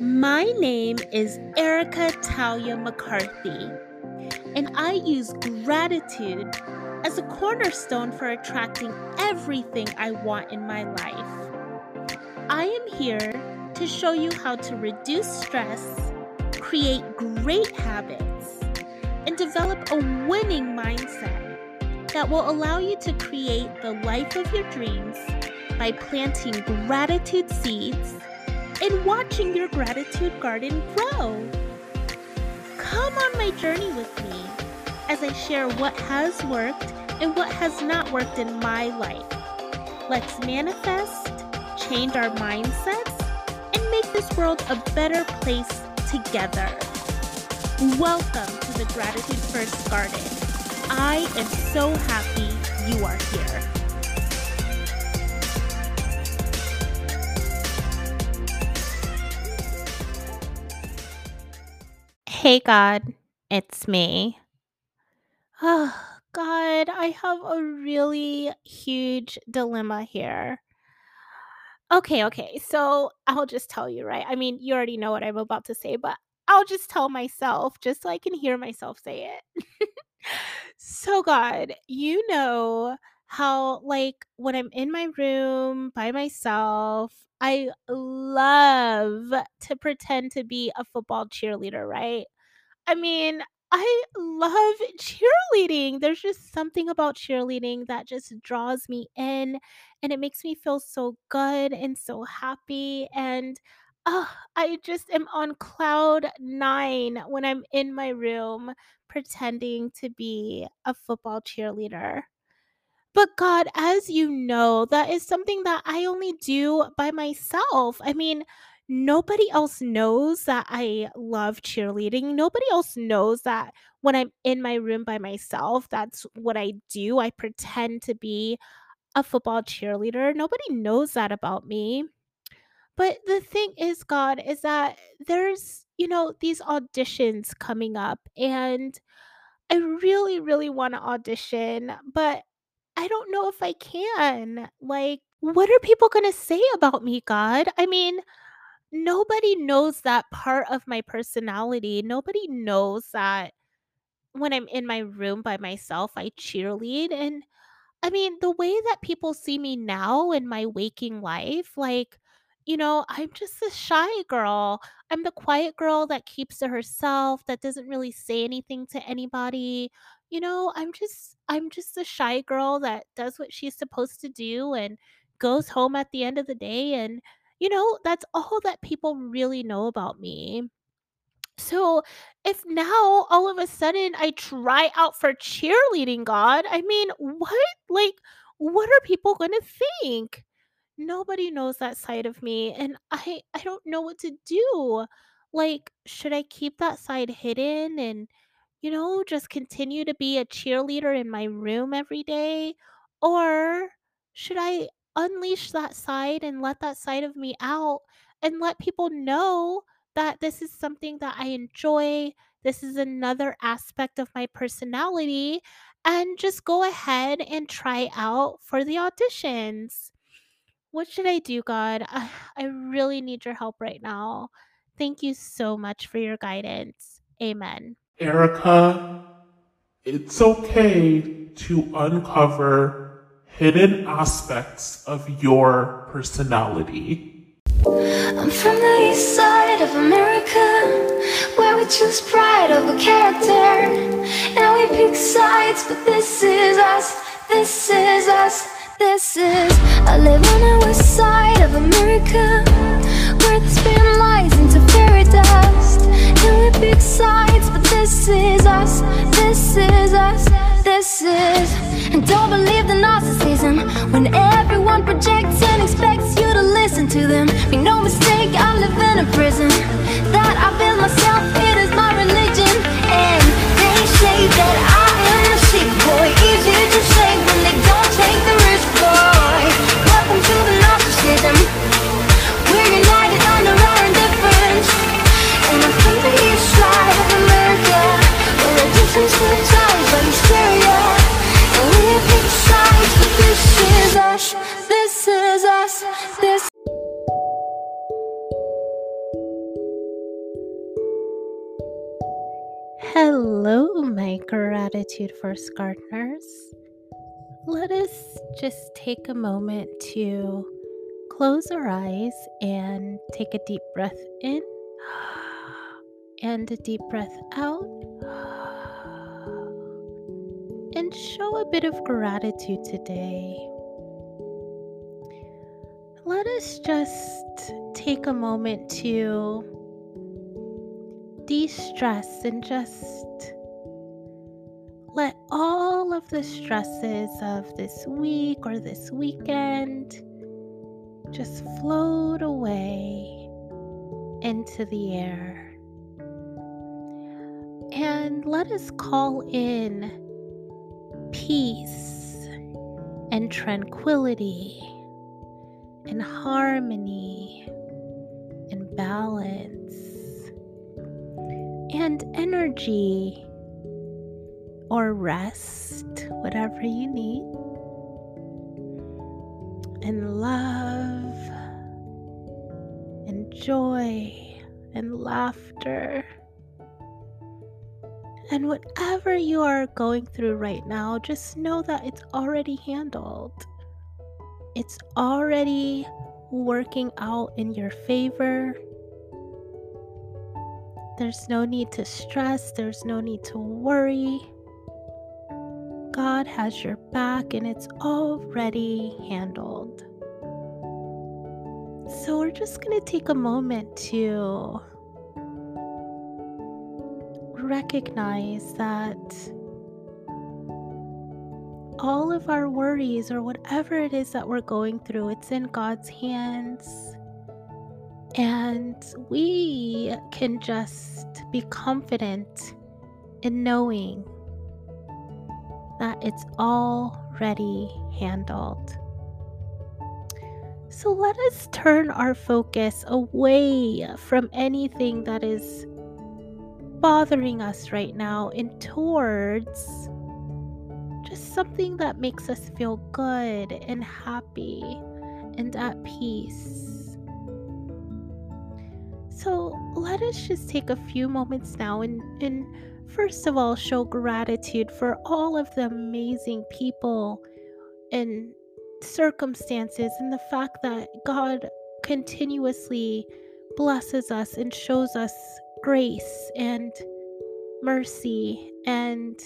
My name is Erica Talia McCarthy, and I use gratitude as a cornerstone for attracting everything I want in my life. I am here to show you how to reduce stress, create great habits, and develop a winning mindset that will allow you to create the life of your dreams by planting gratitude seeds and watching your gratitude garden grow. Come on my journey with me as I share what has worked and what has not worked in my life. Let's manifest, change our mindsets, and make this world a better place together. Welcome to the Gratitude First Garden. I am so happy you are here. Hey, God, it's me. Oh, God, I have a really huge dilemma here. Okay, okay, so I'll just tell you, right? I mean, you already know what I'm about to say, but I'll just tell myself just so I can hear myself say it. so, God, you know how, like, when I'm in my room by myself, I love to pretend to be a football cheerleader, right? I mean, I love cheerleading. There's just something about cheerleading that just draws me in and it makes me feel so good and so happy. And oh, I just am on cloud nine when I'm in my room pretending to be a football cheerleader. But God, as you know, that is something that I only do by myself. I mean, nobody else knows that I love cheerleading. Nobody else knows that when I'm in my room by myself, that's what I do. I pretend to be a football cheerleader. Nobody knows that about me. But the thing is, God, is that there's, you know, these auditions coming up and I really, really want to audition, but I don't know if I can. Like, what are people going to say about me, God? I mean, nobody knows that part of my personality. Nobody knows that when I'm in my room by myself, I cheerlead. And I mean, the way that people see me now in my waking life, like, you know, I'm just a shy girl. I'm the quiet girl that keeps to herself, that doesn't really say anything to anybody. You know, I'm just I'm just a shy girl that does what she's supposed to do and goes home at the end of the day and you know, that's all that people really know about me. So, if now all of a sudden I try out for cheerleading, God, I mean, what? Like, what are people going to think? Nobody knows that side of me, and I I don't know what to do. Like, should I keep that side hidden and you know, just continue to be a cheerleader in my room every day? Or should I unleash that side and let that side of me out and let people know that this is something that I enjoy? This is another aspect of my personality, and just go ahead and try out for the auditions. What should I do, God? I really need your help right now. Thank you so much for your guidance. Amen. Erica, it's okay to uncover hidden aspects of your personality. I'm from the east side of America, where we choose pride over character. And we pick sides, but this is us, this is us, this is. I live on the west side of America, where the spin lies into fairy dust. And we pick sides, but this is us, this is us, this is. And don't believe the narcissism when everyone projects and expects you to listen to them. Make no mistake, I live in a prison that I built myself. Hello, my gratitude first gardeners. Let us just take a moment to close our eyes and take a deep breath in and a deep breath out. And show a bit of gratitude today. Let us just take a moment to de stress and just let all of the stresses of this week or this weekend just float away into the air. And let us call in peace and tranquility and harmony and balance and energy or rest, whatever you need, and love and joy and laughter. And whatever you are going through right now, just know that it's already handled. It's already working out in your favor. There's no need to stress, there's no need to worry. God has your back and it's already handled. So, we're just going to take a moment to recognize that all of our worries or whatever it is that we're going through, it's in God's hands. And we can just be confident in knowing that it's already handled. So let us turn our focus away from anything that is bothering us right now and towards just something that makes us feel good and happy and at peace. Let us just take a few moments now and, and first of all show gratitude for all of the amazing people and circumstances and the fact that God continuously blesses us and shows us grace and mercy and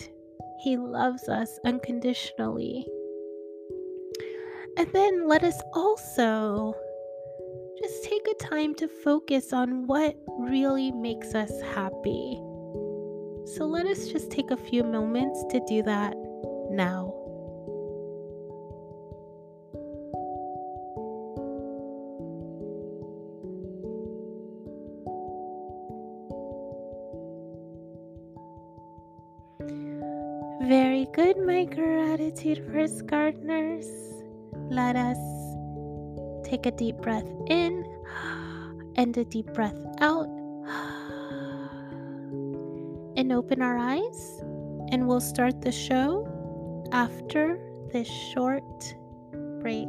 he loves us unconditionally. And then let us also just take a time to focus on what really makes us happy. So let us just take a few moments to do that now. Very good, my gratitude first gardeners. Let us take a deep breath in and a deep breath out and open our eyes. And we'll start the show after this short break.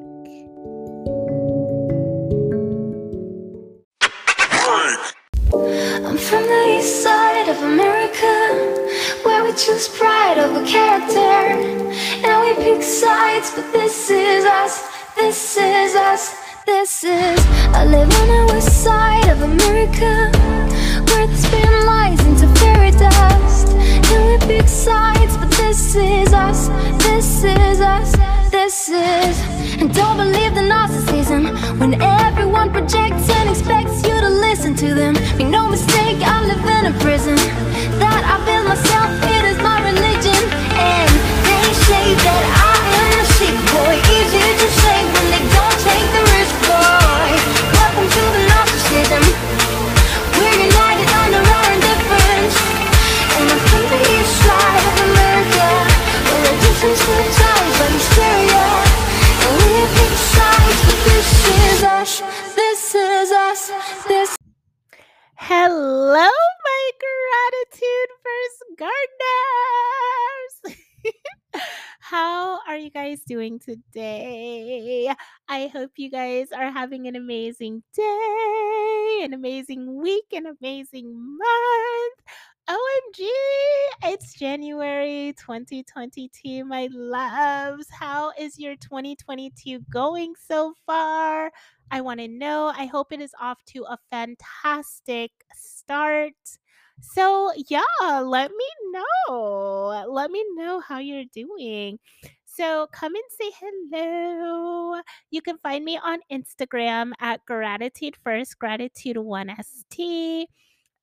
I'm from the east side of America, where we choose pride over character. And we pick sides, but this is us, this is us, this is. I live on the west side of America, where they spin lies into fairy dust. And we pick sides, but this is us, this is us, this is. And don't believe the narcissism when everyone projects and expects you to listen to them. Make no mistake, I live in a prison that today? I hope you guys are having an amazing day, an amazing week, an amazing month. OMG! It's January 2022, my loves. How is your 2022 going so far? I want to know. I hope it is off to a fantastic start. So, yeah, let me know. Let me know how you're doing. So, come and say hello. You can find me on Instagram at gratitude first, gratitude one ST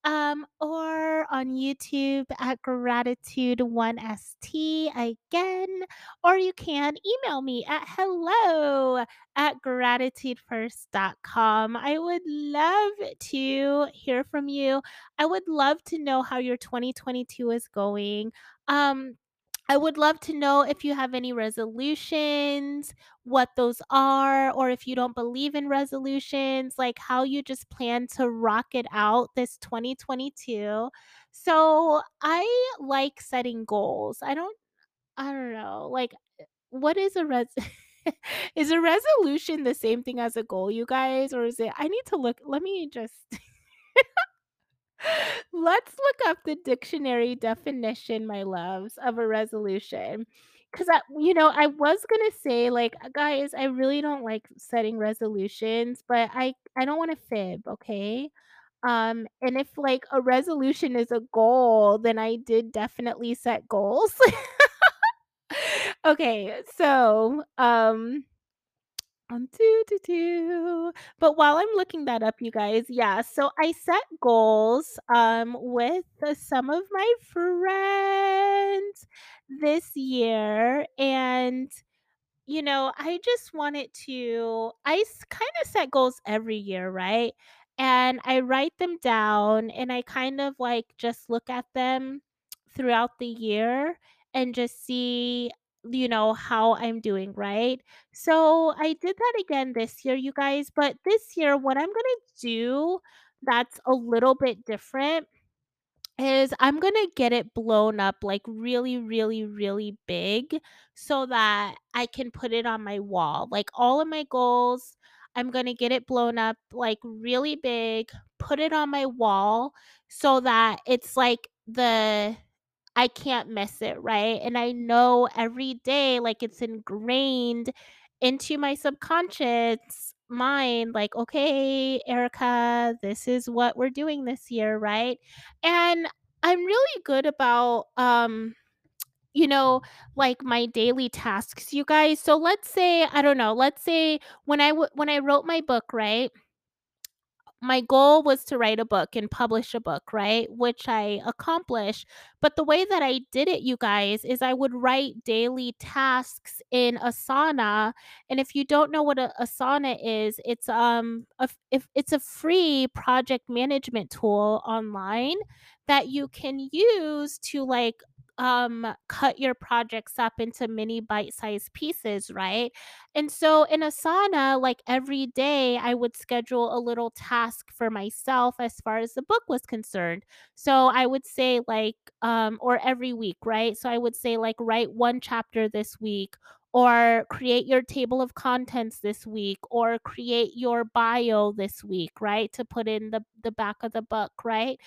um, or on YouTube at gratitude1st again, or you can email me at hello at gratitudefirst.com. I would love to hear from you. I would love to know how your 2022 is going. Um, I would love to know if you have any resolutions, what those are, or if you don't believe in resolutions, like how you just plan to rock it out this 2022. So I like setting goals. I don't, I don't know, like eh, what is a res? is a resolution the same thing as a goal, you guys, or is it? I need to look. Let me just. Let's look up the dictionary definition, my loves, of a resolution. Because I, you know, I was gonna say, like, "Uh, guys, I really don't like setting resolutions, but I, I don't want to fib, okay? Um, and if like a resolution is a goal, then I did definitely set goals. okay, so um, um, doo, doo, doo. But while I'm looking that up, you guys, yeah, so I set goals um with uh, some of my friends this year and you know, I just wanted to I kind of set goals every year, right? And I write them down and I kind of like just look at them throughout the year and just see, you know, how I'm doing, right? So I did that again this year, you guys, but this year, what I'm going to do that's a little bit different is I'm gonna get it blown up like really, really, really big so that I can put it on my wall. Like all of my goals, I'm gonna get it blown up like really big, put it on my wall so that it's like the I can't miss it, right? And I know every day, like it's ingrained into my subconscious mind, like, okay, Erica, this is what we're doing this year, right? And I'm really good about, um, you know, like my daily tasks, you guys. So let's say, I don't know, let's say when I w- when I wrote my book, right? My goal was to write a book and publish a book, right? Which I accomplished. But the way that I did it, you guys, is I would write daily tasks in Asana. And if you don't know what a Asana is, it's um a, if it's a free project management tool online that you can use to like um cut your projects up into mini bite-sized pieces, right? And so in Asana, like every day, I would schedule a little task for myself as far as the book was concerned. So I would say, like, um, or every week, right? So I would say, like, write one chapter this week, or create your table of contents this week, or create your bio this week, right? To put in the, the back of the book, right?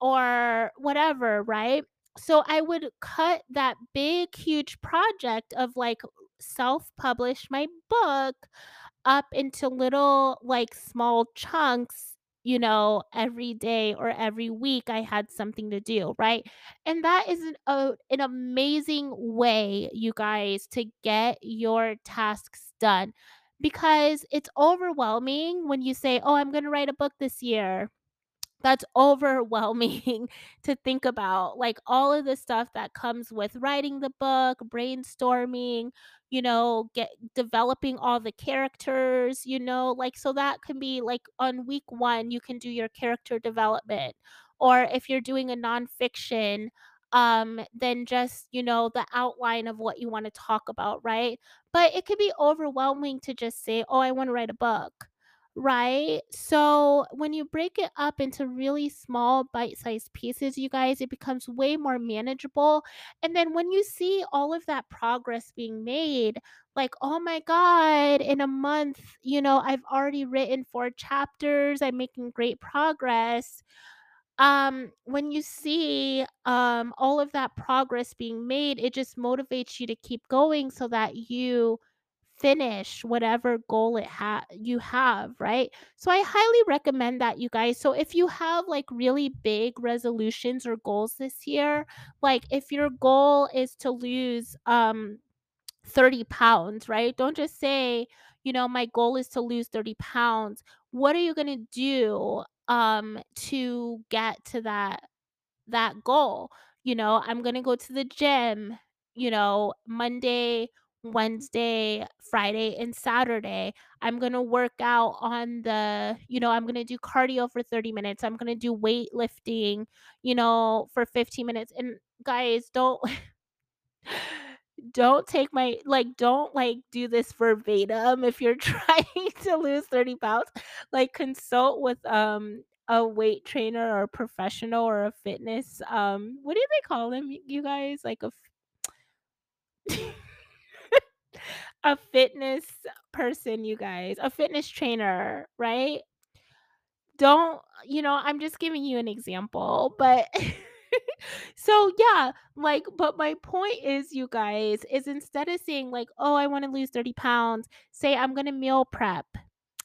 or whatever, right? So I would cut that big, huge project of like self publish my book up into little, like small chunks, you know, every day or every week I had something to do, right? And that is an, a, an amazing way, you guys, to get your tasks done because it's overwhelming when you say, Oh, I'm going to write a book this year that's overwhelming to think about like all of the stuff that comes with writing the book brainstorming you know get developing all the characters you know like so that can be like on week one you can do your character development. Or if you're doing a nonfiction um then just you know the outline of what you want to talk about right? But it could be overwhelming to just say oh i want to write a book Right? So when you break it up into really small bite-sized pieces, you guys, it becomes way more manageable. And then when you see all of that progress being made, like, oh my God, in a month, you know, I've already written four chapters, I'm making great progress um, when you see, um, all of that progress being made, it just motivates you to keep going so that you finish whatever goal it ha you have, right? So I highly recommend that, you guys. So if you have, like, really big resolutions or goals this year, like, if your goal is to lose, um, 30 pounds, right? Don't just say, you know, "My goal is to lose 30 pounds." What are you gonna do, um, to get to that that goal? You know, "I'm gonna go to the gym, you know, Monday, Wednesday, Friday, and Saturday. I'm gonna work out on the you know, I'm gonna do cardio for 30 minutes. I'm gonna do weightlifting, you know, for 15 minutes." And guys, don't don't take my like, don't, like, do this verbatim if you're trying to lose 30 pounds. Like, consult with, um, a weight trainer or a professional or a fitness, um what do they call them, you guys? Like a f a fitness person, you guys, a fitness trainer, right? Don't you know, I'm just giving you an example, but so, yeah, like, but my point is, you guys, is instead of saying like, "Oh, I wanna lose 30 pounds," say, "I'm gonna meal prep,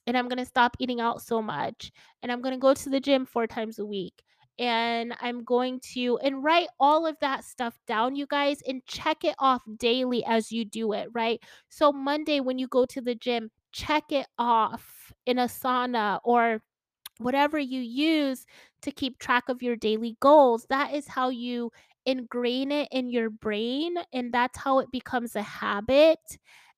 and I'm gonna stop eating out so much, and I'm gonna go to the gym 4 times a week, and I'm going to" and write all of that stuff down, you guys, and check it off daily as you do it, right? So Monday, when you go to the gym, check it off in Asana or whatever you use to keep track of your daily goals. That is how you ingrain it in your brain, and that's how it becomes a habit,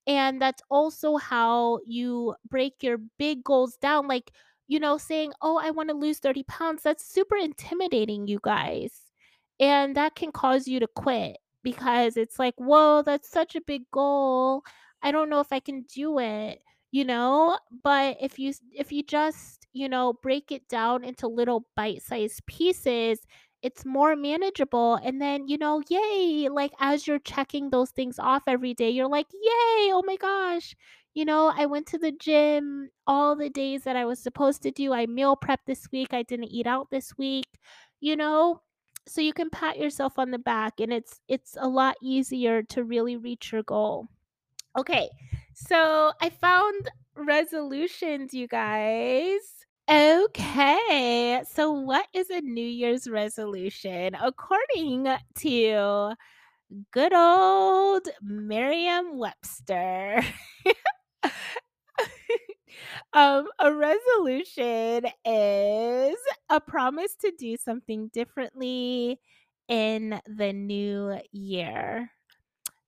and that's also how you break your big goals down, like, you know, saying, "Oh, I wanna lose 30 pounds," that's super intimidating, you guys, and that can cause you to quit because it's like, "Whoa, that's such a big goal. I don't know if I can do it," you know? But if you if you just, you know, break it down into little bite-sized pieces, it's more manageable, and then, you know, yay, like, as you're checking those things off every day, you're like, "Yay, oh my gosh, you know, I went to the gym all the days that I was supposed to do, I meal prepped this week, I didn't eat out this week," you know? So you can pat yourself on the back, and it's it's a lot easier to really reach your goal. Okay, so I found resolutions, you guys. Okay, so what is a New Year's resolution? According to good old Merriam-Webster. Um, a resolution is a promise to do something differently in the new year.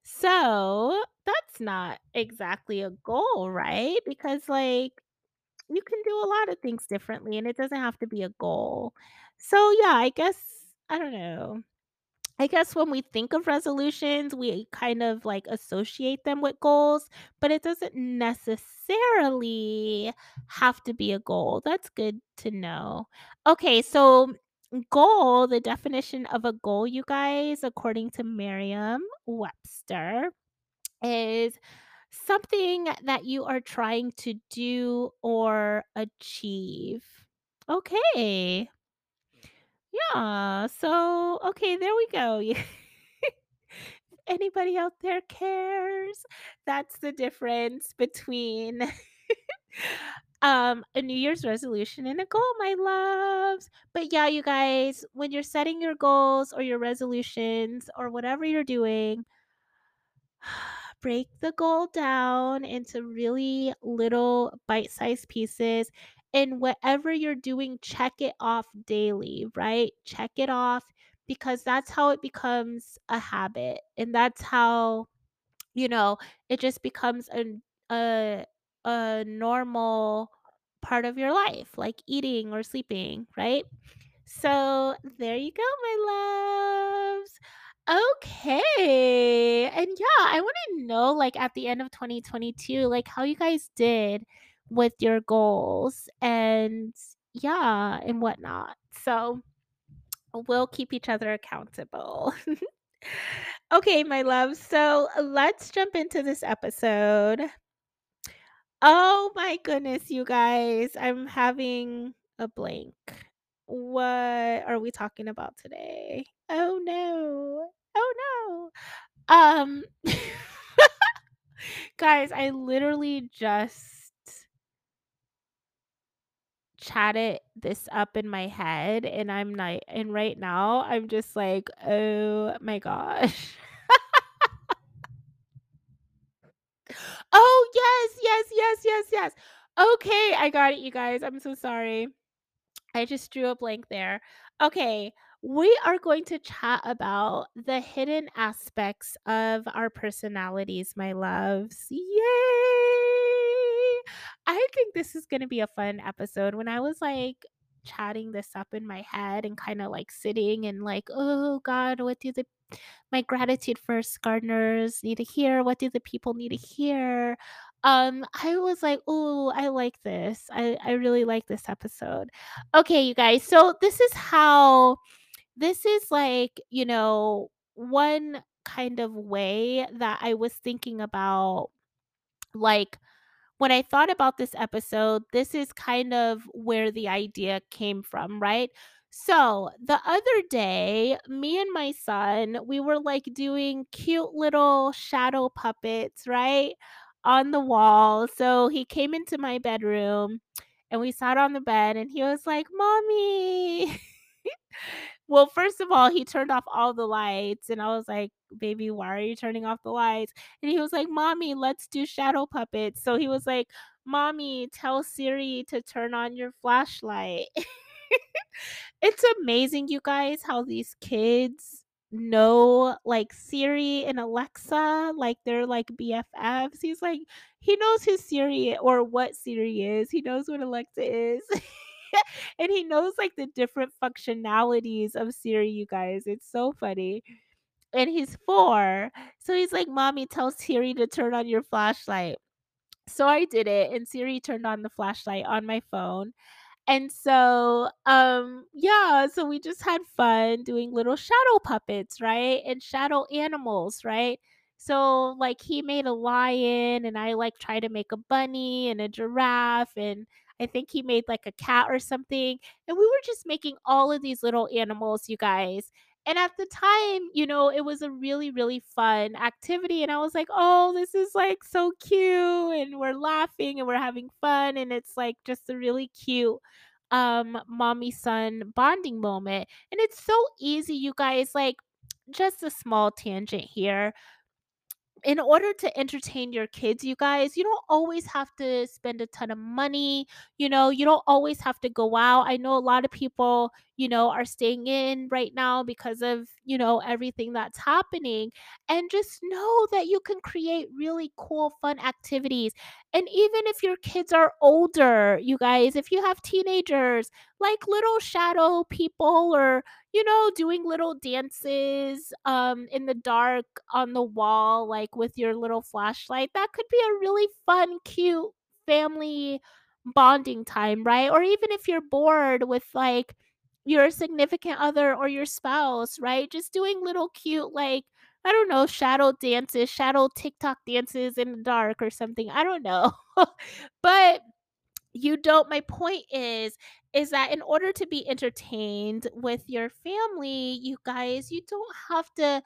So, that's not exactly a goal, right? Because, like, you can do a lot of things differently, and it doesn't have to be a goal. So, yeah, I guess I don't know. I guess when we think of resolutions, we kind of, like, associate them with goals, but it doesn't necessarily have to be a goal. That's good to know. Okay, so mm, goal, the definition of a goal, you guys, according to Merriam-Webster, is something that you are trying to do or achieve. Okay. Yeah, so okay, there we go. Anybody out there cares? That's the difference between, um, a New Year's resolution and a goal, my loves. But, yeah, you guys, when you're setting your goals or your resolutions or whatever you're doing break the goal down into really little bite-sized pieces, and whatever you're doing, check it off daily, right? Check it off because that's how it becomes a habit, and that's how, you know, it just becomes an a a normal part of your life, like eating or sleeping, right? So, there you go, my loves. Okay, and, yeah, I wanna know, like, at the end of 2022, like, how you guys did with your goals and yeah, and whatnot. So, we'll keep each other accountable. Okay, my loves, so let's jump into this episode. Oh my goodness, you guys, I'm having a blank. What are we talking about today? Oh, no. Oh, no. Um, guys, I literally just chatted this up in my head, and I'm not and right now, I'm just like, "Oh my gosh." Oh, yes, yes, yes, yes, yes. Okay, I got it, you guys. I'm so sorry. I just drew a blank there. Okay, we are going to chat about the hidden aspects of our personalities, my loves. Yay! I think this is going to be a fun episode. When I was like chatting this up in my head and kind of like sitting and like, oh God, what do the my gratitude first gardeners need to hear? What do the people need to hear? Um, I was like, oh, I like this. I, I really like this episode. Okay, you guys. So this is how this is like, you know, one kind of way that I was thinking about like when I thought about this episode, this is kind of where the idea came from, right? So the other day, me and my son, we were like doing cute little shadow puppets, right? On the wall. So he came into my bedroom and we sat on the bed and he was like, Mommy. Well, first of all, he turned off all the lights, and I was like, "Baby, why are you turning off the lights?" And he was like, "Mommy, let's do shadow puppets." So he was like, "Mommy, tell Siri to turn on your flashlight." It's amazing, you guys, how these kids know, like, Siri and Alexa, like, they're, like, BFFs. He's like he knows who Siri or what Siri is. He knows what Alexa is. And he knows, like, the different functionalities of Siri, you guys. It's so funny. And he's 4. So he's like, "Mommy, tell Siri to turn on your flashlight." So I did it, and Siri turned on the flashlight on my phone. And so, um, yeah, so we just had fun doing little shadow puppets, right? And shadow animals, right? So, like, he made a lion, and I like tried to make a bunny and a giraffe, and I think he made like a cat or something. And we were just making all of these little animals, you guys. And at the time, you know, it was a really, really fun activity. And I was like, oh, this is like so cute. And we're laughing and we're having fun. And it's like just a really cute um mommy son bonding moment. And it's so easy, you guys. Like, just a small tangent here in order to entertain your kids, you guys, you don't always have to spend a ton of money. You know, you don't always have to go out. I know a lot of people, you know, are staying in right now because of, you know, everything that's happening. And just know that you can create really cool, fun activities. And even if your kids are older, you guys, if you have teenagers, like little shadow people or you know, doing little dances um in the dark on the wall like with your little flashlight. That could be a really fun, cute family bonding time, right? Or even if you're bored with like your significant other or your spouse, right? Just doing little cute like I don't know, shadow dances, shadow TikTok dances in the dark or something. I don't know. but you don't my point is is that in order to be entertained with your family you guys you don't have to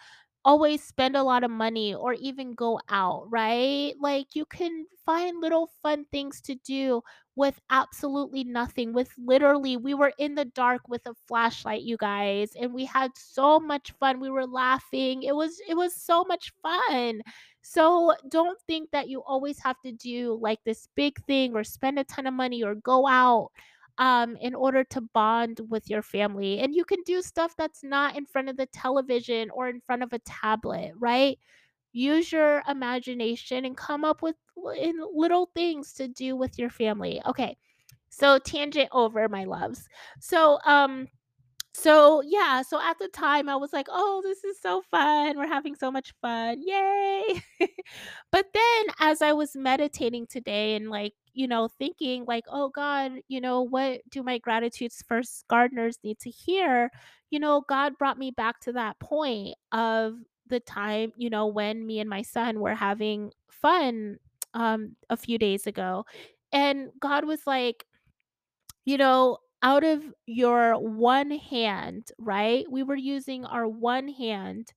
always spend a lot of money or even go out right? Like you can find little fun things to do with absolutely nothing with literally we were in the dark with a flashlight you guys and we had so much fun we were laughing it was it was so much fun. So don't think that you always have to do like this big thing or spend a ton of money or go out um, in order to bond with your family. And you can do stuff that's not in front of the television or in front of a tablet, right? Use your imagination and come up with little things to do with your family. Okay. So tangent over, my loves. So um so, yeah, so at the time, I was like, "Oh, this is so fun. We're having so much fun. Yay." But then as I was meditating today and, like, you know, thinking like, "Oh god, you know, what do my gratitudes first gardeners need to hear?" You know, God brought me back to that point of the time, you know, when me and my son were having fun, um, a few days ago. And God was like, you know out of your one hand, right? We were using our one hand.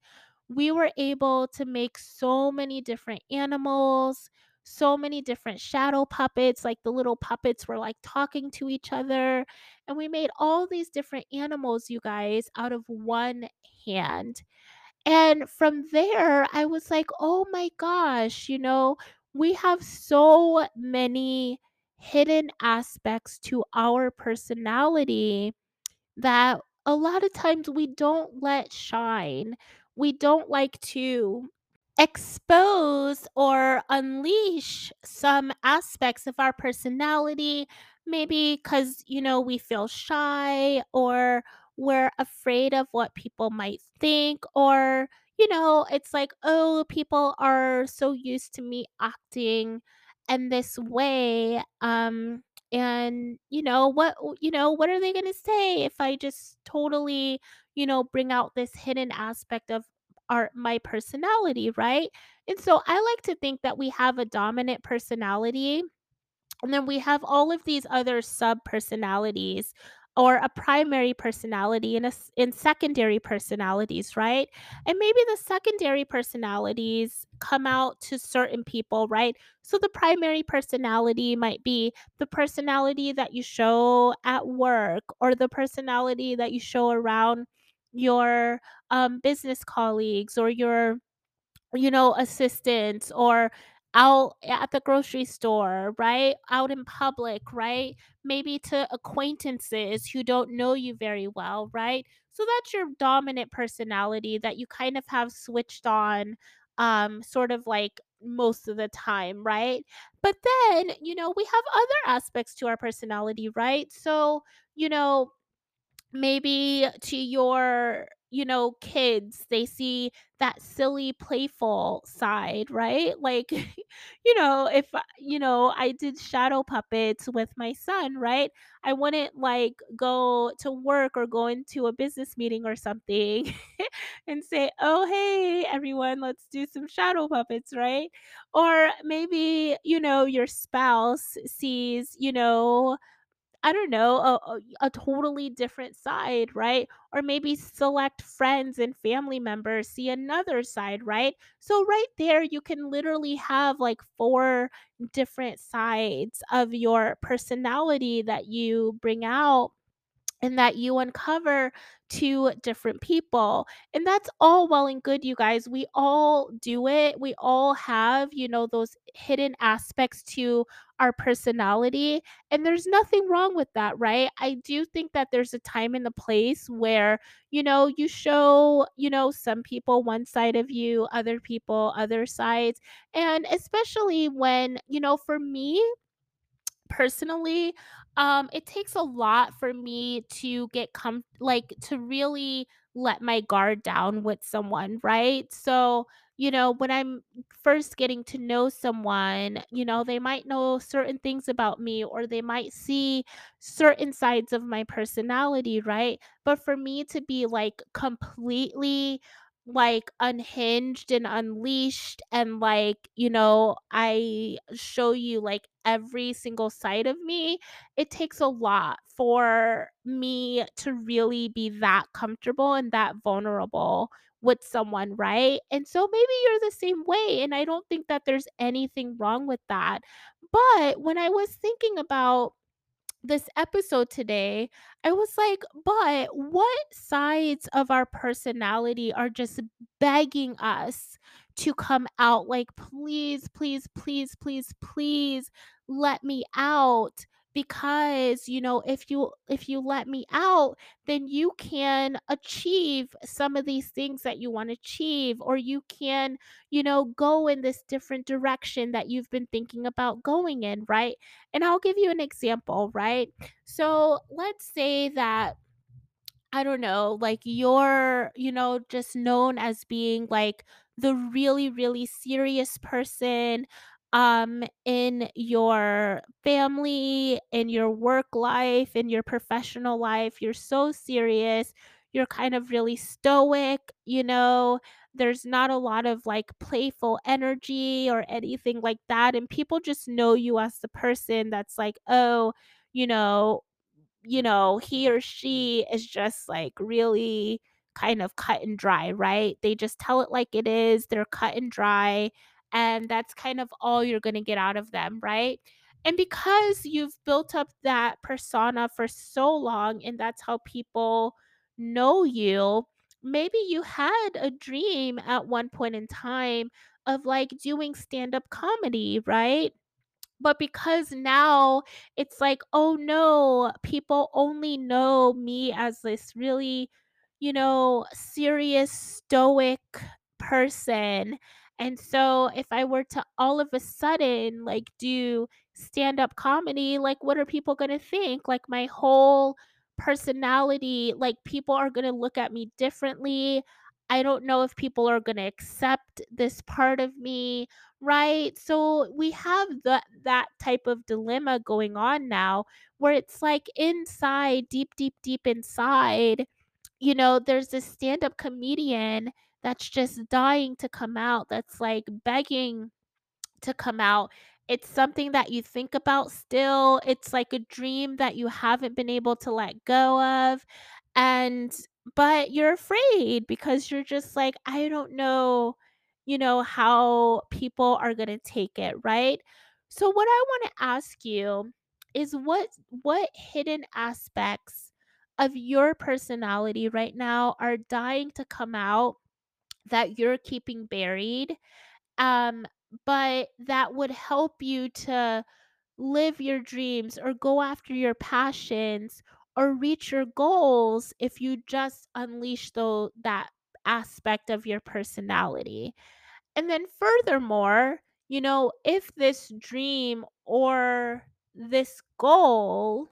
We were able to make so many different animals, so many different shadow puppets, like the little puppets were like talking to each other. And we made all these different animals, you guys, out of one hand. And from there, I was like, "Oh my gosh," you know, we have so many hidden aspects to our personality that a lot of times we don't let shine. We don't like to expose or unleash some aspects of our personality, maybe because, you know, we feel shy or we're afraid of what people might think, or, you know, it's like, oh, people are so used to me acting in this way. Um, and you know what you know what are they going to say if i just totally you know bring out this hidden aspect of our my personality, right? And so I like to think that we have a dominant personality and then we have all of these other sub personalities or a primary personality and a and secondary personalities, right? And maybe the secondary personalities come out to certain people, right? So the primary personality might be the personality that you show at work or the personality that you show around your um, business colleagues or your you know, assistants or out at the grocery store, right? Out in public, right? Maybe to acquaintances who don't know you very well, right? So that's your dominant personality that you kind of have switched on um sort of like most of the time, right? But then, you know, we have other aspects to our personality, right? So, you know, maybe to your you know kids they see that silly playful side right? Like you know if you know i did shadow puppets with my son right? I wouldn't like go to work or go into a business meeting or something and say oh hey everyone let's do some shadow puppets right? Or maybe you know your spouse sees you know I don't know, a a totally different side, right? Or maybe select friends and family members see another side, right? So right there, you can literally have like 4 different sides of your personality that you bring out and that you uncover to different people. And that's all well and good, you guys. We all do it. We all have, you know, those hidden aspects to our personality. And there's nothing wrong with that, right? I do think that there's a time and a place where, you know, you show, you know, some people one side of you, other people other sides. And especially when, you know, for me, personally, um, it takes a lot for me to get com like, to really let my guard down with someone, right? So, you know, when I'm first getting to know someone, you know, they might know certain things about me or they might see certain sides of my personality, right? But for me to be, like, completely, like, unhinged and unleashed and, like, you know, I show you, like, every single side of me, it takes a lot for me to really be that comfortable and that vulnerable with someone, right? And so maybe you're the same way, and I don't think that there's anything wrong with that. But when I was thinking about this episode today, I was like, but what sides of our personality are just begging us to come out? Like, please, please, please, please, please let me out because you know if you if you let me out then you can achieve some of these things that you want to achieve or you can you know go in this different direction that you've been thinking about going in right and I'll give you an example, right? So let's say that I don't know, like you're, you know, just known as being like the really, really serious person um in your family, in your work life, in your professional life. You're so serious. You're kind of really stoic, you know. There's not a lot of like playful energy or anything like that. And people just know you as the person that's like, oh, you know, you know, he or she is just like really kind of cut and dry, right? They just tell it like it is. They're cut and dry. And that's kind of all you're going to get out of them, right? And because you've built up that persona for so long, and that's how people know you, maybe you had a dream at one point in time of like doing stand up comedy, right? But because now it's like, "Oh, no, people only know me as this really, you know, serious, stoic person." And so if I were to all of a sudden, like, do stand-up comedy, like, what are people gonna think? Like, my whole personality like, people are gonna look at me differently. I don't know if people are gonna accept this part of me. Right? So we have that that type of dilemma going on now where it's like inside, deep, deep, deep inside, you know, there's this stand-up comedian that's just dying to come out, that's like begging to come out. It's something that you think about still. It's like a dream that you haven't been able to let go of. And but you're afraid because you're just like, I don't know, you know, how people are going to take it, right? So what I want to ask you is what what hidden aspects of your personality right now are dying to come out that you're keeping buried um, but that would help you to live your dreams or go after your passions or reach your goals if you just unleash tho- that aspect of your personality. And then, furthermore, you know, if this dream or this goal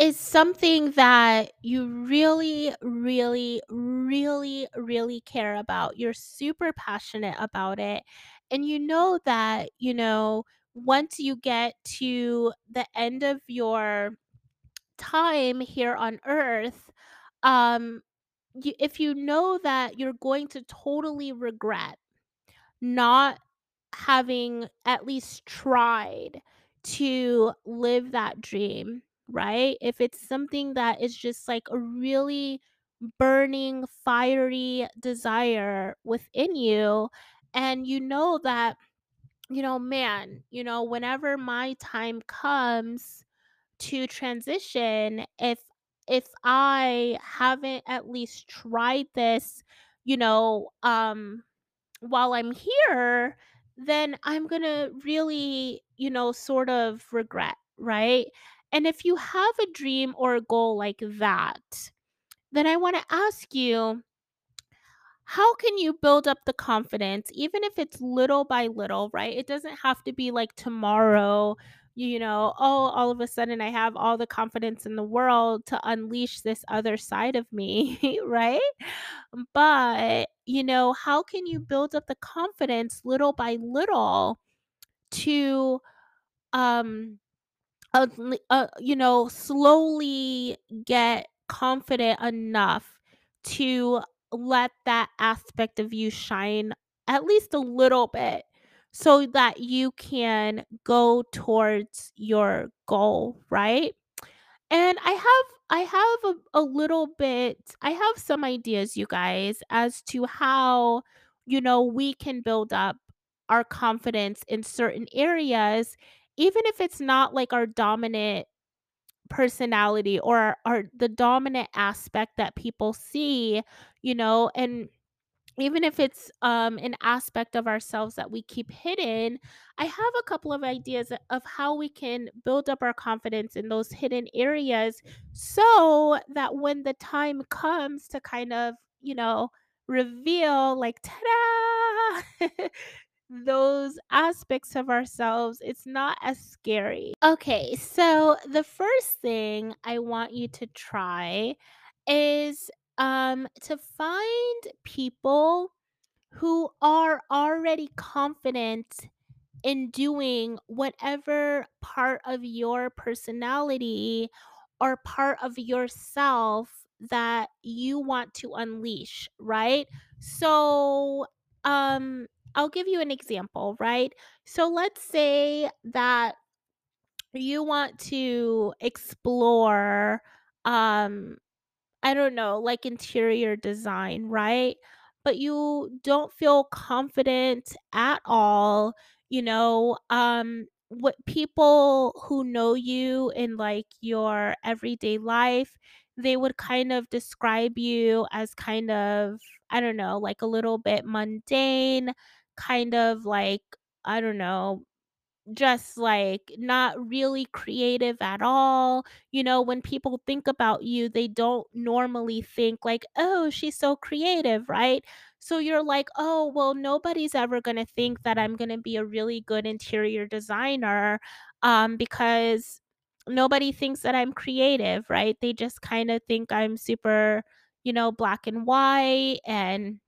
is something that you really, really, really, really care about. You're super passionate about it. And you know that, you know, once you get to the end of your time here on earth, um, you, if you know that you're going to totally regret not having at least tried to live that dream, right? If it's something that is just like a really burning, fiery desire within you, and you know that, you know, man, you know, whenever my time comes to transition, if if I haven't at least tried this, you know, um while I'm here, then I'm gonna really, you know, sort of regret, right? And if you have a dream or a goal like that, then I want to ask you, how can you build up the confidence, even if it's little by little, right? It doesn't have to be like tomorrow, you know, oh, all of a sudden I have all the confidence in the world to unleash this other side of me, right? But, you know, how can you build up the confidence little by little to um uh, uh, you know, slowly get confident enough to let that aspect of you shine at least a little bit so that you can go towards your goal, right? And I have I have a, a little bit I have some ideas you guys as to how you know we can build up our confidence in certain areas even if it's not like our dominant personality or our the dominant aspect that people see, you know, and even if it's um an aspect of ourselves that we keep hidden, I have a couple of ideas of how we can build up our confidence in those hidden areas so that when the time comes to kind of, you know, reveal like ta-da those aspects of ourselves, it's not as scary. Okay, so the first thing I want you to try is um to find people who are already confident in doing whatever part of your personality or part of yourself that you want to unleash, right? So, um I'll give you an example, right? So let's say that you want to explore um I don't know, like interior design, right? But you don't feel confident at all, you know, um, what people who know you in like your everyday life, they would kind of describe you as kind of, I don't know, like a little bit mundane, kind of like, I don't know, just, like, not really creative at all. You know, when people think about you, they don't normally think like, "Oh, she's so creative," right? So you're like, "Oh, well, nobody's ever gonna think that I'm gonna be a really good interior designer, um, because nobody thinks that I'm creative," right? They just kinda think I'm super, you know, black and white and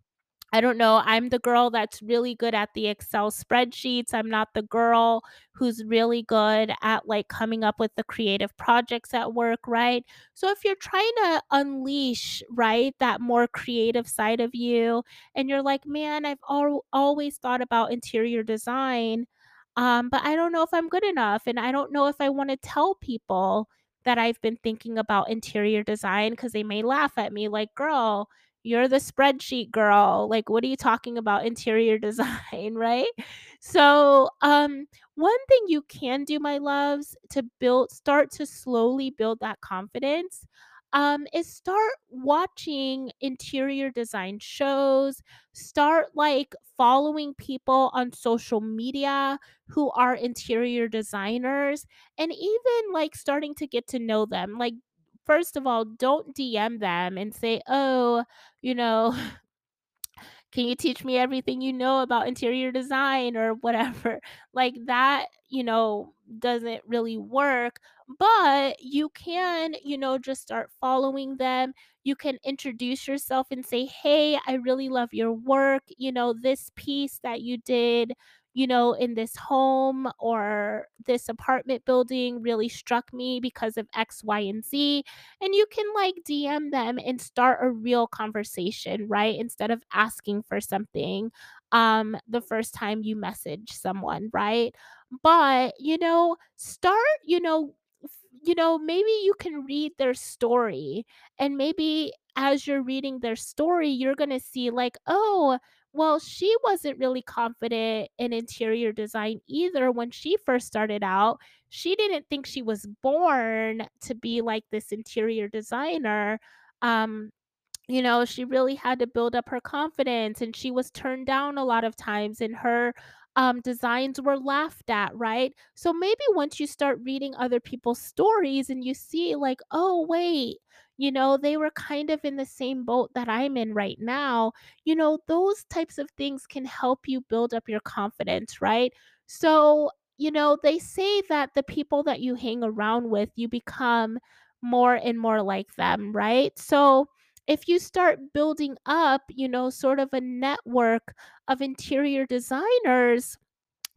I don't know, I'm the girl that's really good at the Excel spreadsheets, I'm not the girl who's really good at, like, coming up with the creative projects at work, right? So if you're trying to unleash, right, that more creative side of you, and you're like, "Man, I've al always thought about interior design, um, but I don't know if I'm good enough, and I don't know if I wanna tell people that I've been thinking about interior design because they may laugh at me like, "Girl, you're the spreadsheet girl. Like, what are you talking about interior design, right? So, um, one thing you can do, my loves, to build start to slowly build that confidence, um, is start watching interior design shows, start like following people on social media who are interior designers, and even like starting to get to know them. Like, first of all, don't DM them and say, "Oh, you know, can you teach me everything you know about interior design or whatever? Like that, you know, doesn't really work, but you can, you know, just start following them. You can introduce yourself and say, "Hey, I really love your work. You know, this piece that you did, you know, in this home or this apartment building really struck me because of X, Y, and Z." And you can like DM them and start a real conversation, right? Instead of asking for something um the first time you message someone, right? But, you know, start, you know, you know, maybe you can read their story and maybe as you're reading their story, you're going to see like, "Oh, well, she wasn't really confident in interior design either when she first started out she didn't think she was born to be like this interior designer. Um, you know, she really had to build up her confidence and she was turned down a lot of times and her um, designs were laughed at, right? So maybe once you start reading other people's stories and you see, like, oh, wait, you know, they were kind of in the same boat that I'm in right now, you know, those types of things can help you build up your confidence, right? So, you know, they say that the people that you hang around with, you become more and more like them, right? So, if you start building up, you know, sort of a network of interior designers,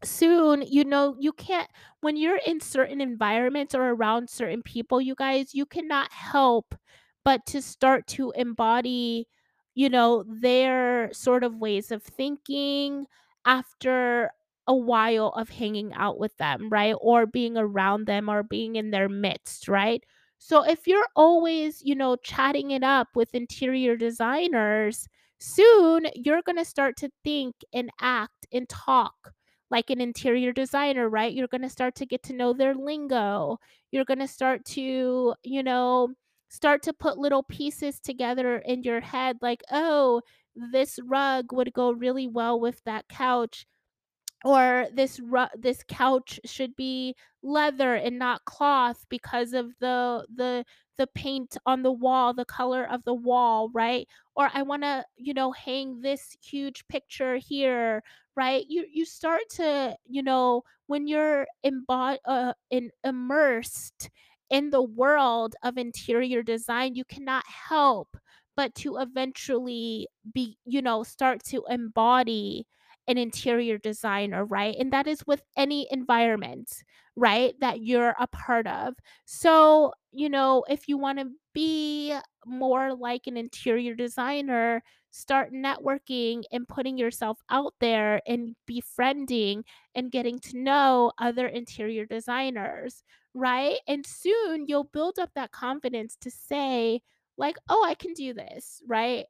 soon, you know, you can't when you're in certain environments or around certain people, you guys, you cannot help but to start to embody, you know, their sort of ways of thinking after a while of hanging out with them, right? Or being around them or being in their midst, right? So if you're always, you know, chatting it up with interior designers, soon you're going to start to think and act and talk like an interior designer, right? You're going to start to get to know their lingo. You're going to start to, you know, start to put little pieces together in your head like, "Oh, this rug would go really well with that couch." Or this ru- this couch should be leather and not cloth because of the the the paint on the wall the color of the wall right? Or i want to you know hang this huge picture here right? You you start to you know when you're imbo- uh, in immersed in the world of interior design you cannot help but to eventually be you know start to embody an interior designer, right? And that is with any environment, right? That you're a part of. So, you know, if you want to be more like an interior designer, start networking and putting yourself out there and befriending and getting to know other interior designers, right? And soon you'll build up that confidence to say, like, oh, I can do this, right?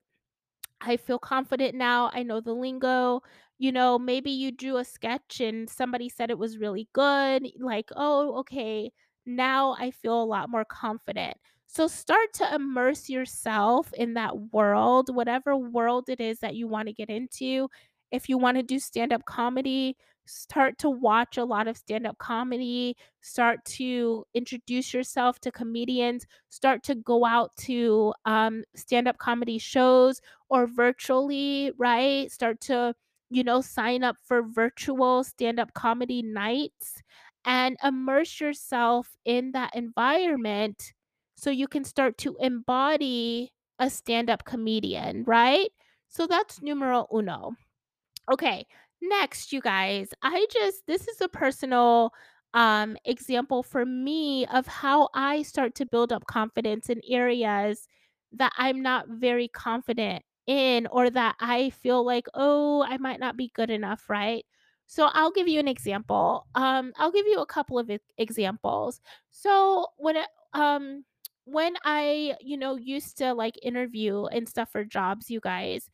I feel confident now. I know the lingo. You know, maybe you drew a sketch and somebody said it was really good. Like, oh, okay, now I feel a lot more confident. So start to immerse yourself in that world, whatever world it is that you want to get into. If you want to do stand up comedy, start to watch a lot of stand up comedy, start to introduce yourself to comedians, start to go out to um, stand up comedy shows or virtually, right? Start to, you know, sign up for virtual stand up comedy nights and immerse yourself in that environment so you can start to embody a stand up comedian, right? So that's numero uno. Okay, next, you guys, I just this is a personal um example for me of how I start to build up confidence in areas that I'm not very confident in or that I feel like, "Oh, I might not be good enough," right? So I'll give you an example. Um I'll give you a couple of examples. So when um when I, you know, used to like interview and stuff for jobs, you guys,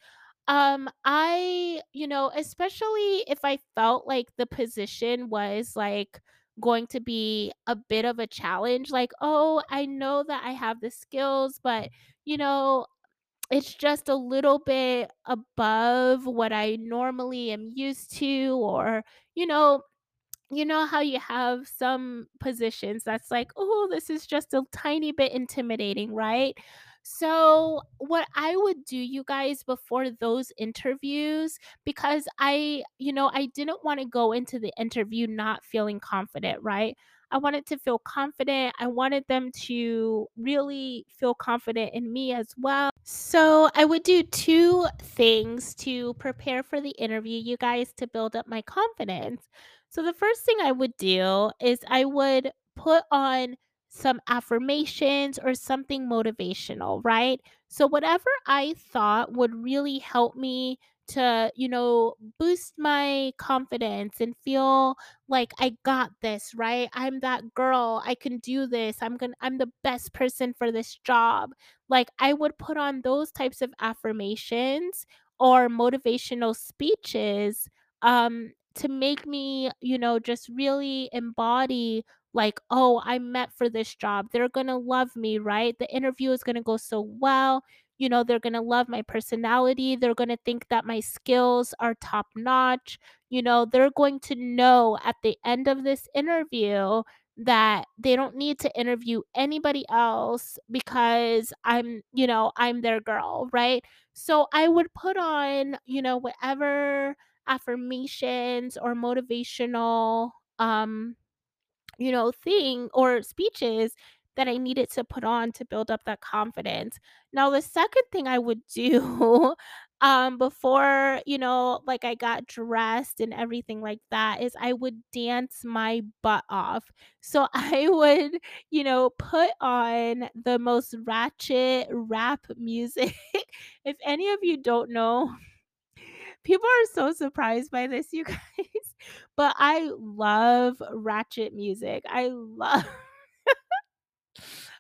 um, I, you know, especially if I felt like the position was like going to be a bit of a challenge, like, oh, I know that I have the skills, but you know, it's just a little bit above what I normally am used to, or, you know, you know how you have some positions that's like, "Oh, this is just a tiny bit intimidating," right? So, what I would do, you guys, before those interviews, because I, you know, I didn't want to go into the interview not feeling confident, right? I wanted to feel confident. I wanted them to really feel confident in me as well. So, I would do two things to prepare for the interview, you guys, to build up my confidence. So the first thing I would do is I would put on some affirmations or something motivational, right? So whatever I thought would really help me to, you know, boost my confidence and feel like I got this, right? I'm that girl. I can do this. I'm going to I'm the best person for this job. Like I would put on those types of affirmations or motivational speeches um to make me, you know, just really embody like, oh, I'm meant for this job. They're going to love me, right? The interview is going to go so well. You know, they're going to love my personality. They're going to think that my skills are top notch. You know, they're going to know at the end of this interview that they don't need to interview anybody else because I'm, you know, I'm their girl, right? So I would put on, you know, whatever affirmations or motivational um you know thing or speeches that I needed to put on to build up that confidence. Now the second thing I would do um before, you know, like I got dressed and everything like that is I would dance my butt off. So I would, you know, put on the most ratchet rap music. if any of you don't know People are so surprised by this, you guys, but I love ratchet music. I love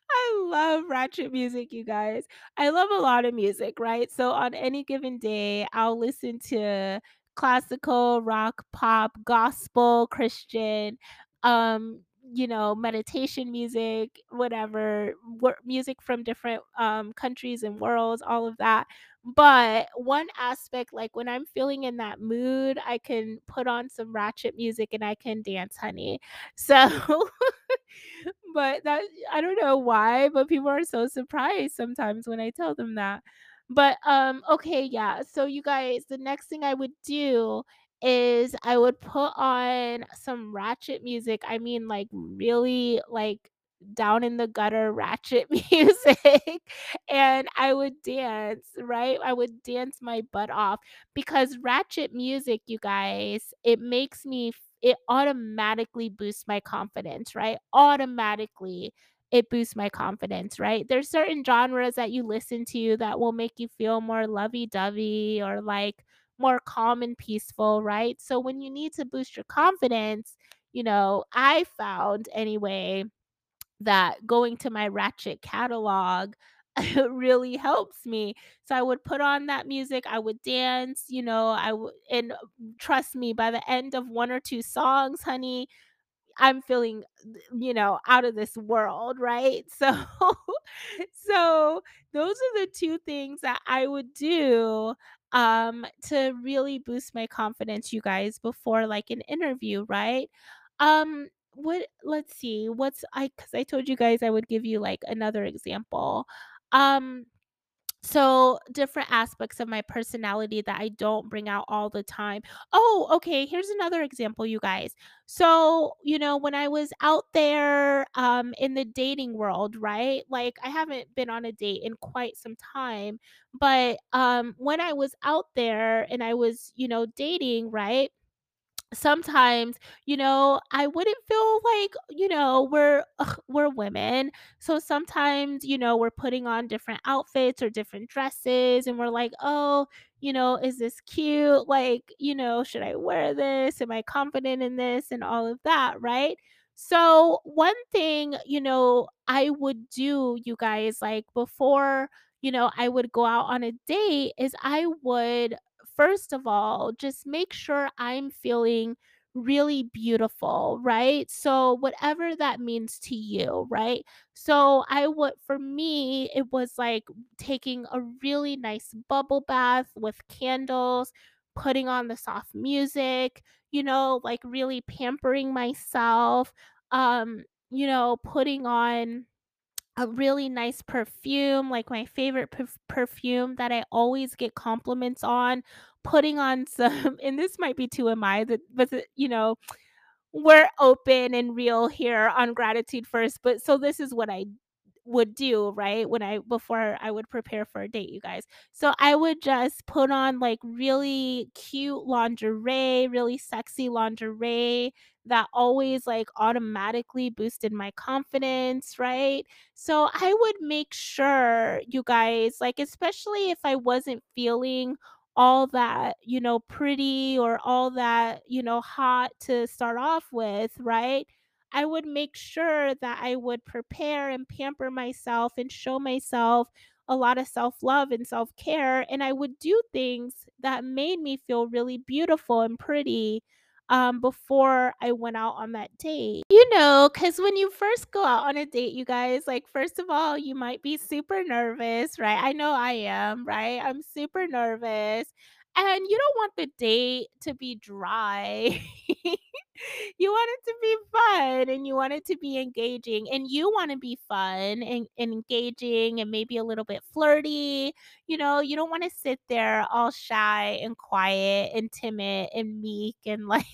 I love ratchet music, you guys. I love a lot of music, right? So on any given day, I'll listen to classical, rock, pop, gospel, Christian, um, you know, meditation music, whatever, wor- music from different um countries and worlds, all of that. But one aspect, like when I'm feeling in that mood, I can put on some ratchet music and I can dance, honey. So but that I don't know why, but people are so surprised sometimes when I tell them that. But um okay, yeah. So you guys, the next thing I would do is I would put on some ratchet music. I mean like really like down in the gutter ratchet music and I would dance, right? I would dance my butt off because ratchet music, you guys, it makes me it automatically boosts my confidence, right? Automatically. it boosts my confidence, right? There's certain genres that you listen to that will make you feel more lovey-dovey or, like, more calm and peaceful, right? So when you need to boost your confidence, you know, I found anyway that going to my Ratchet catalog really helps me. So I would put on that music, I would dance, you know, I would and trust me, by the end of 1 or 2 songs, honey, I'm feeling, you know, out of this world, right? So so those are the 2 things that I would do, um, to really boost my confidence, you guys, before, like, an interview, right? Um, what let's see, what's i because I told you guys I would give you, like, another example. Um, so different aspects of my personality that I don't bring out all the time. Oh, okay, here's another example, you guys. So, you know, when I was out there, um, in the dating world, right? Like, I haven't been on a date in quite some time, but, um, when I was out there and I was, you know, dating, right? Sometimes, you know, I wouldn't feel like, you know, we're ugh, we're women, so sometimes, you know, we're putting on different outfits or different dresses, and we're like, "Oh, you know, is this cute? Like, you know, should I wear this? Am I confident in this?" And all of that, right? So, one thing, you know, I would do, you guys, like, before, you know, I would go out on a date is I would, first of all, just make sure I'm feeling really beautiful, right? So, whatever that means to you, right? So, I would for me, it was like taking a really nice bubble bath with candles, putting on the soft music, you know, like, really pampering myself, um, you know, putting on a really nice perfume, like my favorite perf perfume that I always get compliments on, putting on some and this might be TMI, that but you know, we're open and real here on Gratitude First, but so this is what I would do, right? When I before I would prepare for a date, you guys. So I would just put on, like, really cute lingerie, really sexy lingerie that always, like, automatically boosted my confidence, right? So I would make sure, you guys, like, especially if I wasn't feeling all that, you know, pretty or all that, you know, hot to start off with, right? I would make sure that I would prepare and pamper myself and show myself a lot of self-love and self-care, and I would do things that made me feel really beautiful and pretty, um, before I went out on that date. You know, because when you first go out on a date, you guys, like, first of all, you might be super nervous, right? I know I am, right? I'm super nervous, and you don't want the date to be dry. You want it to be fun, and you want it to be engaging, and you wanna be fun and and engaging and maybe a little bit flirty, you know? You don't wanna sit there all shy and quiet and timid and meek and, like,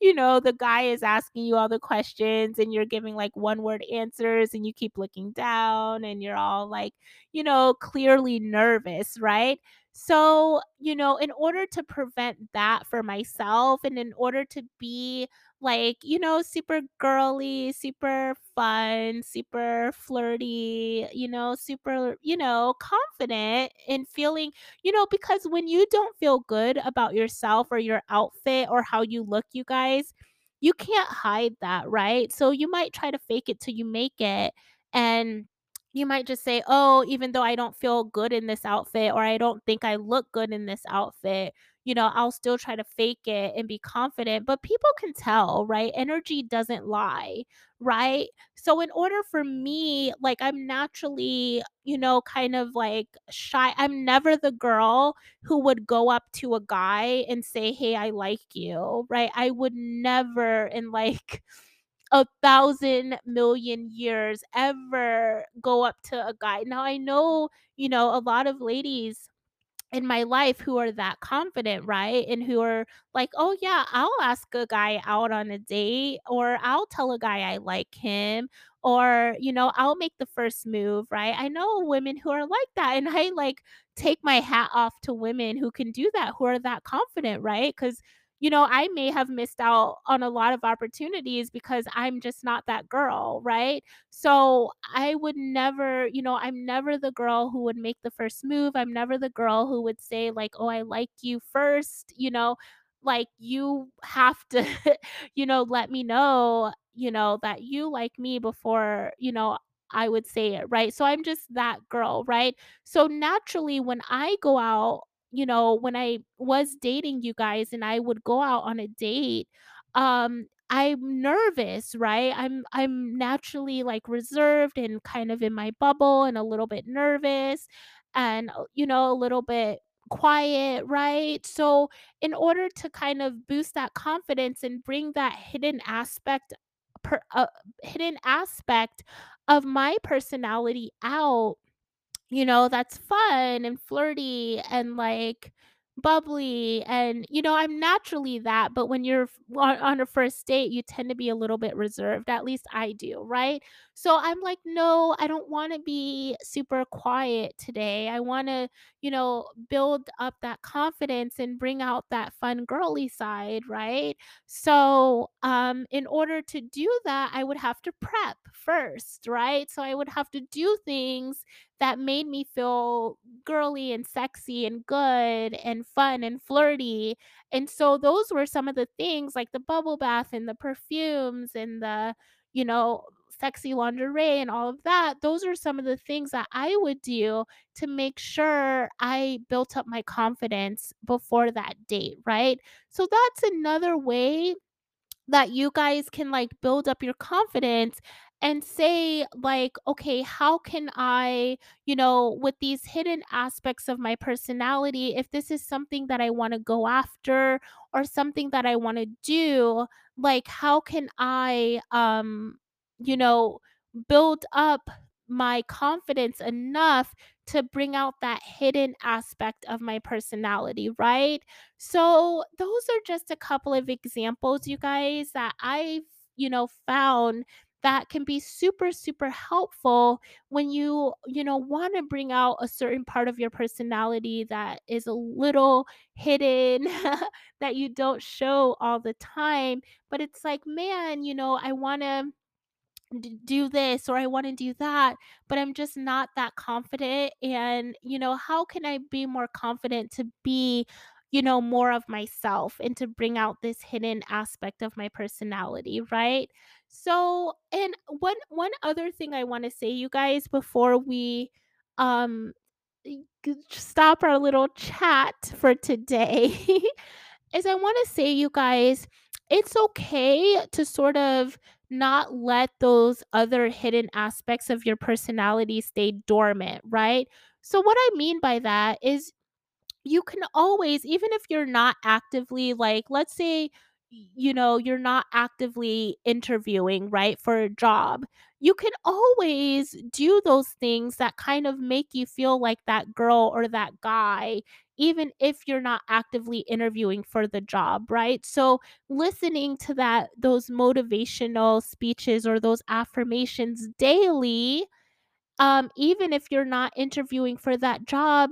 you know, the guy is asking you all the questions, and you're giving, like, one-word answers, and you keep looking down, and you're all, like, you know, clearly nervous, right? So, you know, in order to prevent that for myself and in order to be, like, you know, super girly, super fun, super flirty, you know, super, you know, confident in feeling you know, because when you don't feel good about yourself or your outfit or how you look, you guys, you can't hide that, right? So you might try to fake it till you make it, and you might just say, "Oh, even though I don't feel good in this outfit or I don't think I look good in this outfit, you know, I'll still try to fake it and be confident," but people can tell, right? Energy doesn't lie, right? So in order for me, like, I'm naturally, you know, kind of, like, shy I'm never the girl who would go up to a guy and say, "Hey, I like you," right? I would never in, like, a thousand years ever go up to a guy. Now I know, you know, a lot of ladies in my life who are that confident, right? And who are like, "Oh, yeah, I'll ask a guy out on a date," or, "I'll tell a guy I like him," or, you know, "I'll make the first move," right? I know women who are like that, and I, like, take my hat off to women who can do that, who are that confident, right? 'Cause you know, I may have missed out on a lot of opportunities because I'm just not that girl, right? So, I would never you know, I'm never the girl who would make the first move, I'm never the girl who would say, like, "Oh, I like you first," you know? Like, you have to, you know, let me know, you know, that you like me before, you know, I would say it, right? So, I'm just that girl, right? So, naturally, when I go out, you know, when I was dating you guys and I would go out on a date, um, I'm nervous, right? I'm I'm naturally, like, reserved and kind of in my bubble and a little bit nervous and, uh, you know, a little bit quiet, right? So, in order to kind of boost that confidence and bring that hidden aspect per uh, hidden aspect of my personality out, you know, that's fun and flirty and, like, bubbly and, you know, I'm naturally that, but when you're on on a first date, you tend to be a little bit reserved, at least I do, right? So, I'm like, "No, I don't wanna be super quiet today, I wanna, you know, build up that confidence and bring out that fun girly side," right? So, um, in order to do that, I would have to prep first, right? So, I would have to do things that made me feel girly and sexy and good and fun and flirty, and so those were some of the things, like the bubble bath and the perfumes and the, you know, sexy lingerie and all of that, those are some of the things that I would do to make sure I built up my confidence before that date, right? So, that's another way that you guys can, like, build up your confidence and say, like, "Okay, how can I, you know, with these hidden aspects of my personality, if this is something that I wanna go after or something that I wanna do, like, how can I, um, you know, build up my confidence enough to bring out that hidden aspect of my personality," right? So, those are just a couple of examples, you guys, that I've, you know, found that can be super, super helpful when you, you know, wanna bring out a certain part of your personality that is a little hidden, that you don't show all the time, but it's like, "Man, you know, I wanna do this or I wanna do that, but I'm just not that confident, and, you know, how can I be more confident to be, you know, more of myself and to bring out this hidden aspect of my personality," right? So and one one other thing I wanna say, you guys, before we, um, stop our little chat for today, is I wanna say, you guys, it's okay to sort of not let those other hidden aspects of your personality stay dormant, right? So, what I mean by that is you can always even if you're not actively, like, let's say, you know, you're not actively interviewing, right, for a job, you can always do those things that kind of make you feel like that girl or that guy, even if you're not actively interviewing for the job, right? So, listening to that those motivational speeches or those affirmations daily, um, even if you're not interviewing for that job,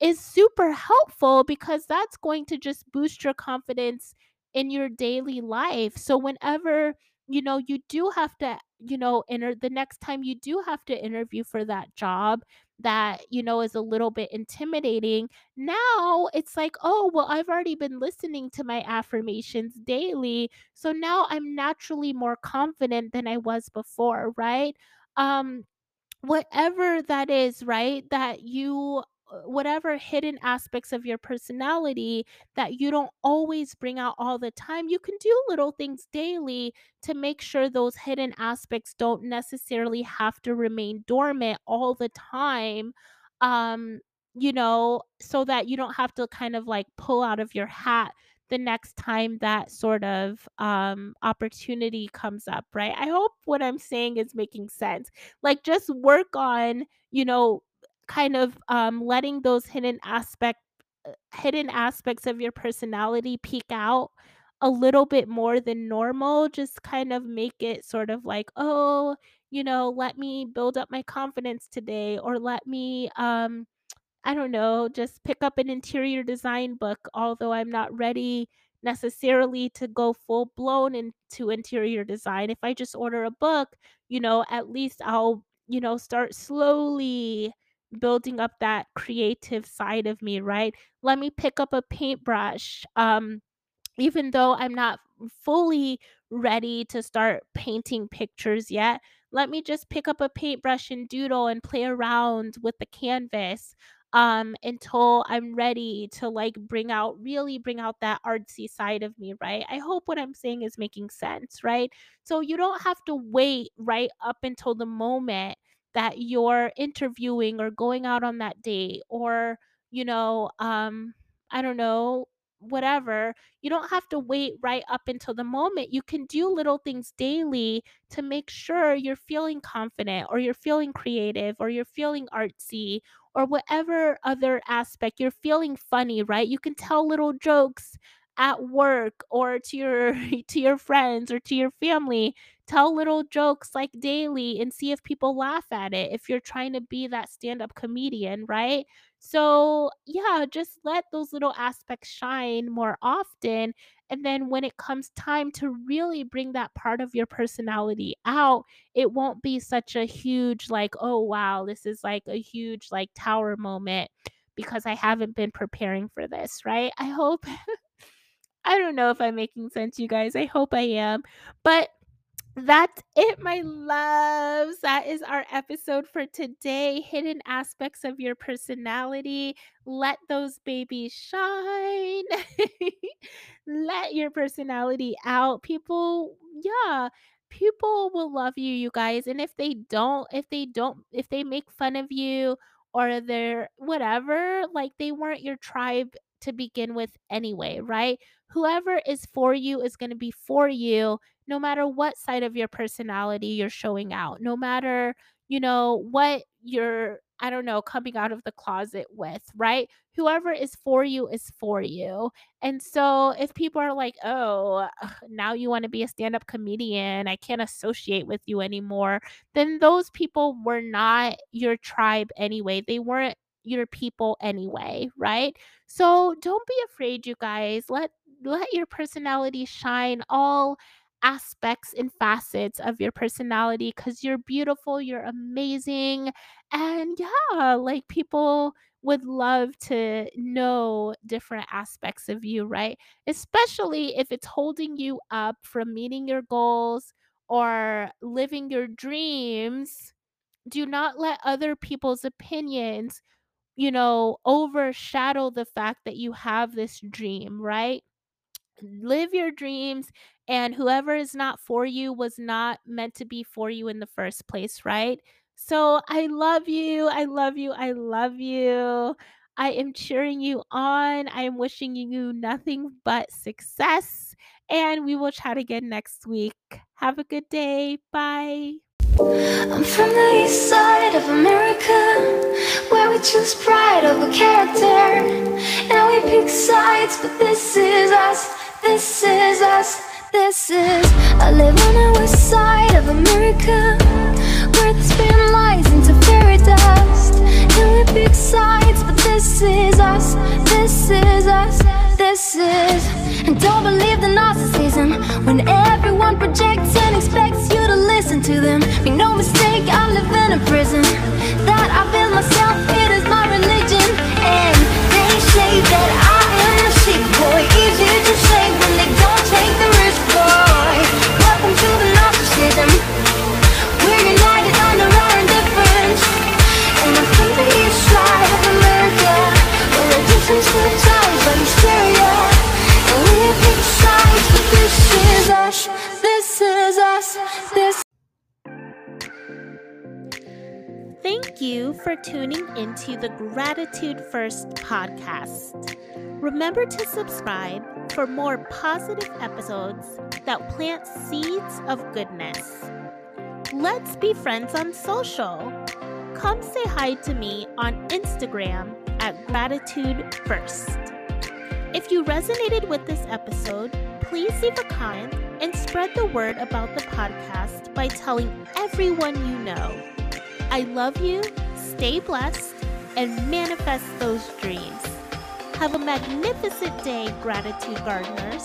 is super helpful because that's going to just boost your confidence in your daily life. So, whenever, you know, you do have to, you know, enter the next time you do have to interview for that job that, you know, is a little bit intimidating, now it's like, "Oh, well, I've already been listening to my affirmations daily, so now I'm naturally more confident than I was before," right? Um, whatever that is, right, that you whatever hidden aspects of your personality that you don't always bring out all the time, you can do little things daily to make sure those hidden aspects don't necessarily have to remain dormant all the time, um, you know, so that you don't have to kind of, like, pull out of your hat the next time that sort of, um, opportunity comes up, right? I hope what I'm saying is making sense. Like, just work on, you know, kind of, um, letting those hidden aspect uh, hidden aspects of your personality peek out a little bit more than normal, just kind of make it sort of like, "Oh, you know, let me build up my confidence today," or let me, um, I don't know, just pick up an interior design book, although I'm not ready necessarily to go full blown into interior design. If I just order a book, you know, at least I'll, you know, start slowly building up that creative side of me, right? Let me pick up a paintbrush. Um even though I'm not fully ready to start painting pictures yet, let me just pick up a paintbrush and doodle and play around with the canvas um until I'm ready to like bring out really bring out that artsy side of me, right? I hope what I'm saying is making sense, right? So you don't have to wait right up until the moment that you're interviewing or going out on that date or you know um I don't know whatever you don't have to wait right up until the moment. You can do little things daily to make sure you're feeling confident or you're feeling creative or you're feeling artsy or whatever other aspect you're feeling funny, right? You can tell little jokes at work or to your to your friends or to your family tell little jokes like daily and see if people laugh at it if you're trying to be that stand-up comedian right so yeah just let those little aspects shine more often and then when it comes time to really bring that part of your personality out, it won't be such a huge, like, oh, wow, this is like a huge, like, tower moment because I haven't been preparing for this, right? I hope. I don't know if I'm making sense, you guys. I hope I am. But that's it, my loves. That is our episode for today. Hidden aspects of your personality. Let those babies shine. Let your personality out. People, yeah, people will love you, you guys. And if they don't, if they don't, if they make fun of you or they're whatever, like they weren't your tribe to begin with anyway, right? Whoever is for you is going to be for you no matter what side of your personality you're showing out, no matter, you know, what you're, I don't know, coming out of the closet with, right? Whoever is for you is for you. And so if people are like, oh, now you want to be a stand up comedian, I can't associate with you anymore, then those people were not your tribe anyway. They weren't your people anyway, right? So don't be afraid, you guys. Let let your personality shine all aspects and facets of your personality because you're beautiful, you're amazing. And yeah, like people would love to know different aspects of you, right? Especially if it's holding you up from meeting your goals or living your dreams. Do not let other people's opinions, you know, overshadow the fact that you have this dream, right? Live your dreams and whoever is not for you was not meant to be for you in the first place, right? So I love you. I love you. I love you. I am cheering you on. I am wishing you nothing but success. And we will chat again next week. Have a good day. Bye. I'm from the east side of America, where we choose pride over character. And we pick sides, but this is us. This is us, this is I live on the west side of America Where the spin lies into fairy dust. And we pick sides, but this is us. This is us, this is And don't believe the narcissism. When everyone projects and expects you to listen to them Make no mistake, I live in a prison That I built myself, Thank you for tuning into the Gratitude First podcast. Remember to subscribe for more positive episodes that plant seeds of goodness. Let's be friends on social. Come say hi to me on Instagram at Gratitude First. If you resonated with this episode, please leave a comment and spread the word about the podcast by telling everyone you know. I love you, stay blessed, and manifest those dreams. Have a magnificent day, gratitude gardeners.